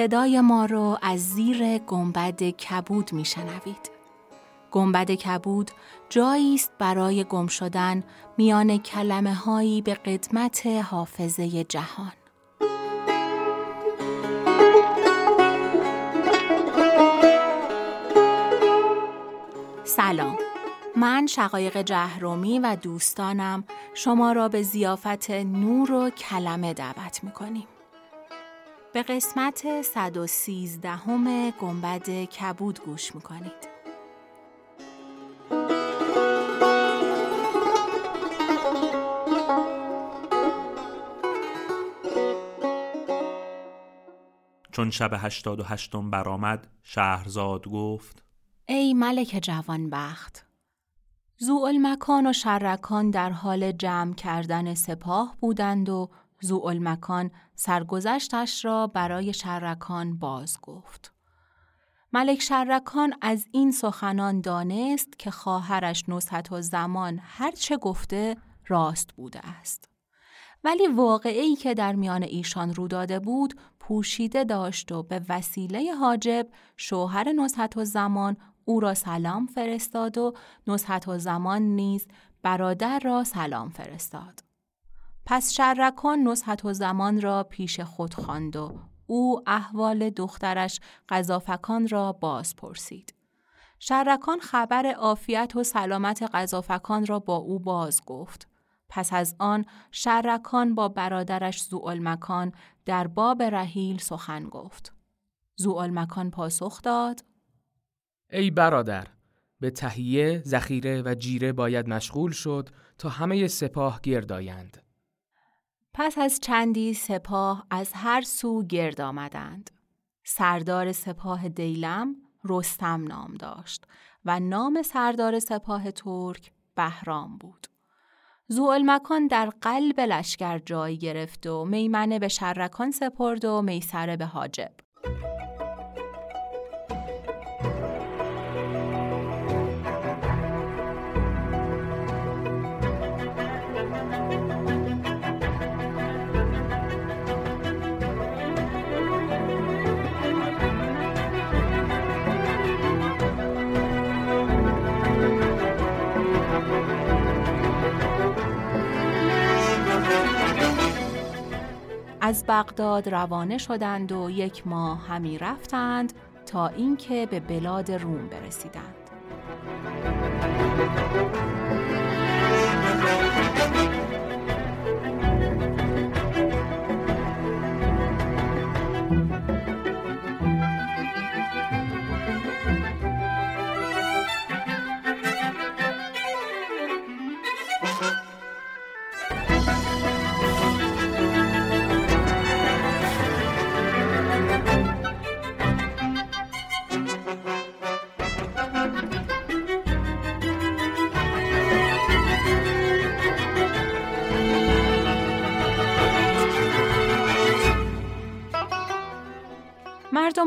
صدای ما رو از زیر گنبد کبود میشنوید. گنبد کبود جایی است برای گم شدن میان کلمه هایی به قدمت حافظه جهان. سلام من شقایق جهرومی و دوستانم شما را به زیافت نور و کلمه دعوت می کنیم. به قسمت 113 همه گنبد کبود گوش می کنید. چون شب هشتاد و هشتم برآمد شهرزاد گفت ای ملک جوانبخت مکان و شرکان در حال جمع کردن سپاه بودند و مکان سرگذشتش را برای شرکان باز گفت. ملک شرکان از این سخنان دانست که خواهرش نصحت و زمان هرچه گفته راست بوده است. ولی واقعی که در میان ایشان رو داده بود پوشیده داشت و به وسیله حاجب شوهر نصحت و زمان او را سلام فرستاد و نصحت و زمان نیز برادر را سلام فرستاد. پس شرکان نصحت و زمان را پیش خود خواند و او احوال دخترش قذافکان را باز پرسید. شرکان خبر عافیت و سلامت قذافکان را با او باز گفت. پس از آن شرکان با برادرش مکان در باب رحیل سخن گفت. مکان پاسخ داد ای برادر به تهیه، ذخیره و جیره باید مشغول شد تا همه سپاه گردایند. پس از چندی سپاه از هر سو گرد آمدند. سردار سپاه دیلم رستم نام داشت و نام سردار سپاه ترک بهرام بود. مکان در قلب لشکر جای گرفت و میمنه به شرکان سپرد و میسره به حاجب. از بغداد روانه شدند و یک ماه همی رفتند تا اینکه به بلاد روم برسیدند.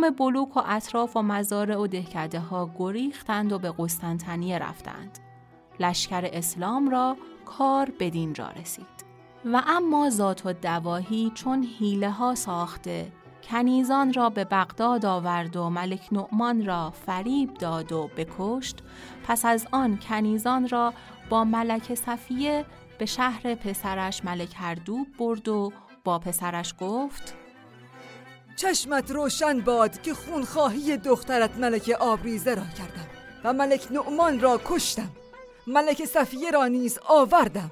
مردم بلوک و اطراف و مزارع و دهکده ها گریختند و به قسطنطنیه رفتند. لشکر اسلام را کار بدین جا رسید. و اما ذات و دواهی چون حیله ها ساخته کنیزان را به بغداد آورد و ملک نعمان را فریب داد و بکشت پس از آن کنیزان را با ملک صفیه به شهر پسرش ملک هردوب برد و با پسرش گفت چشمت روشن باد که خونخواهی دخترت ملک آبریزه را کردم و ملک نعمان را کشتم. ملک صفیه را نیز آوردم.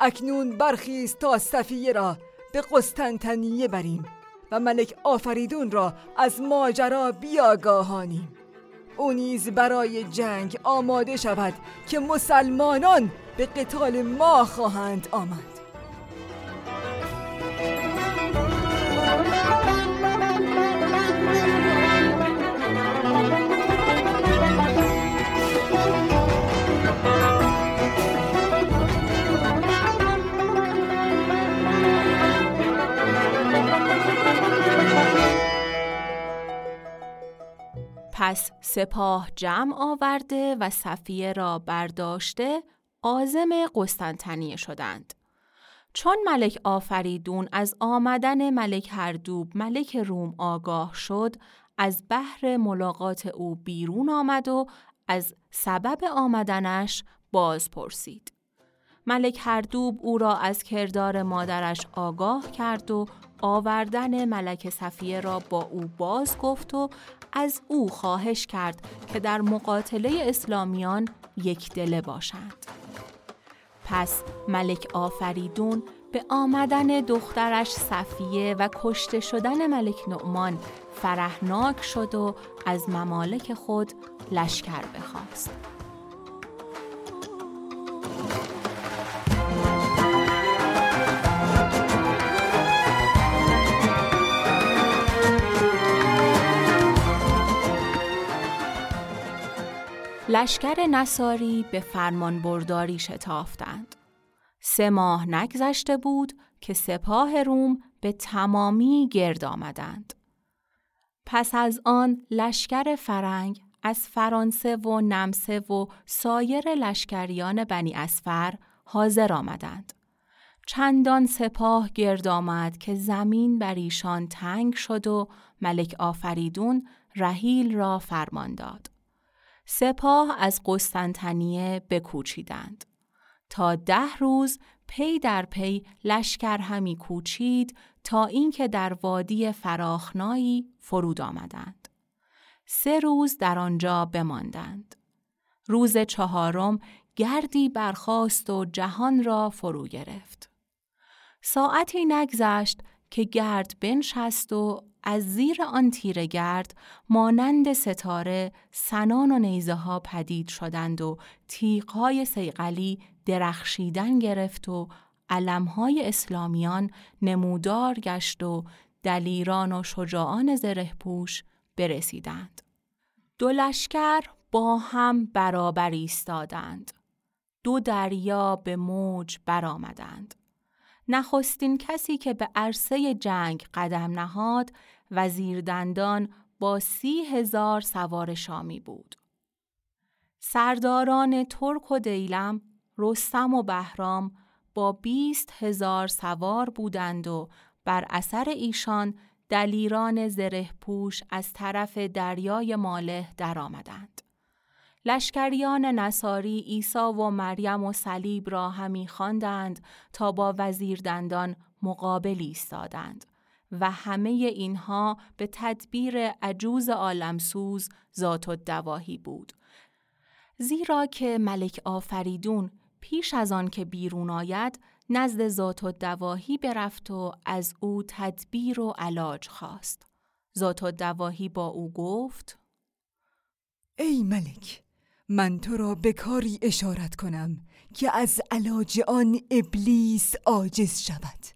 اکنون برخیز تا صفیه را به قسطنطنیه بریم و ملک آفریدون را از ماجرا بیاگاهانیم. او نیز برای جنگ آماده شود که مسلمانان به قتال ما خواهند آمد. پس سپاه جمع آورده و صفیه را برداشته آزم قسطنطنیه شدند. چون ملک آفریدون از آمدن ملک هردوب ملک روم آگاه شد از بحر ملاقات او بیرون آمد و از سبب آمدنش باز پرسید. ملک هردوب او را از کردار مادرش آگاه کرد و آوردن ملک صفیه را با او باز گفت و از او خواهش کرد که در مقاتله اسلامیان یک دله باشند. پس ملک آفریدون به آمدن دخترش صفیه و کشته شدن ملک نعمان فرحناک شد و از ممالک خود لشکر بخواست. لشکر نصاری به فرمان برداری شتافتند. سه ماه نگذشته بود که سپاه روم به تمامی گرد آمدند. پس از آن لشکر فرنگ از فرانسه و نمسه و سایر لشکریان بنی اسفر حاضر آمدند. چندان سپاه گرد آمد که زمین بر ایشان تنگ شد و ملک آفریدون رحیل را فرمان داد. سپاه از قسطنطنیه بکوچیدند. تا ده روز پی در پی لشکر همی کوچید تا اینکه در وادی فراخنایی فرود آمدند. سه روز در آنجا بماندند. روز چهارم گردی برخاست و جهان را فرو گرفت. ساعتی نگذشت که گرد بنشست و از زیر آن تیره گرد مانند ستاره سنان و نیزه ها پدید شدند و تیغهای سیقلی درخشیدن گرفت و علمهای اسلامیان نمودار گشت و دلیران و شجاعان زرهپوش برسیدند. دو لشکر با هم برابر ایستادند. دو دریا به موج برآمدند. نخستین کسی که به عرصه جنگ قدم نهاد وزیر دندان با سی هزار سوار شامی بود. سرداران ترک و دیلم، رستم و بهرام با بیست هزار سوار بودند و بر اثر ایشان دلیران زره پوش از طرف دریای ماله درآمدند. لشکریان نصاری عیسی و مریم و صلیب را همی خواندند تا با وزیر دندان مقابل ایستادند و همه اینها به تدبیر عجوز عالمسوز ذات و دواهی بود. زیرا که ملک آفریدون پیش از آن که بیرون آید نزد ذات و دواهی برفت و از او تدبیر و علاج خواست. ذات و دواهی با او گفت ای ملک من تو را به کاری اشارت کنم که از علاج آن ابلیس عاجز شود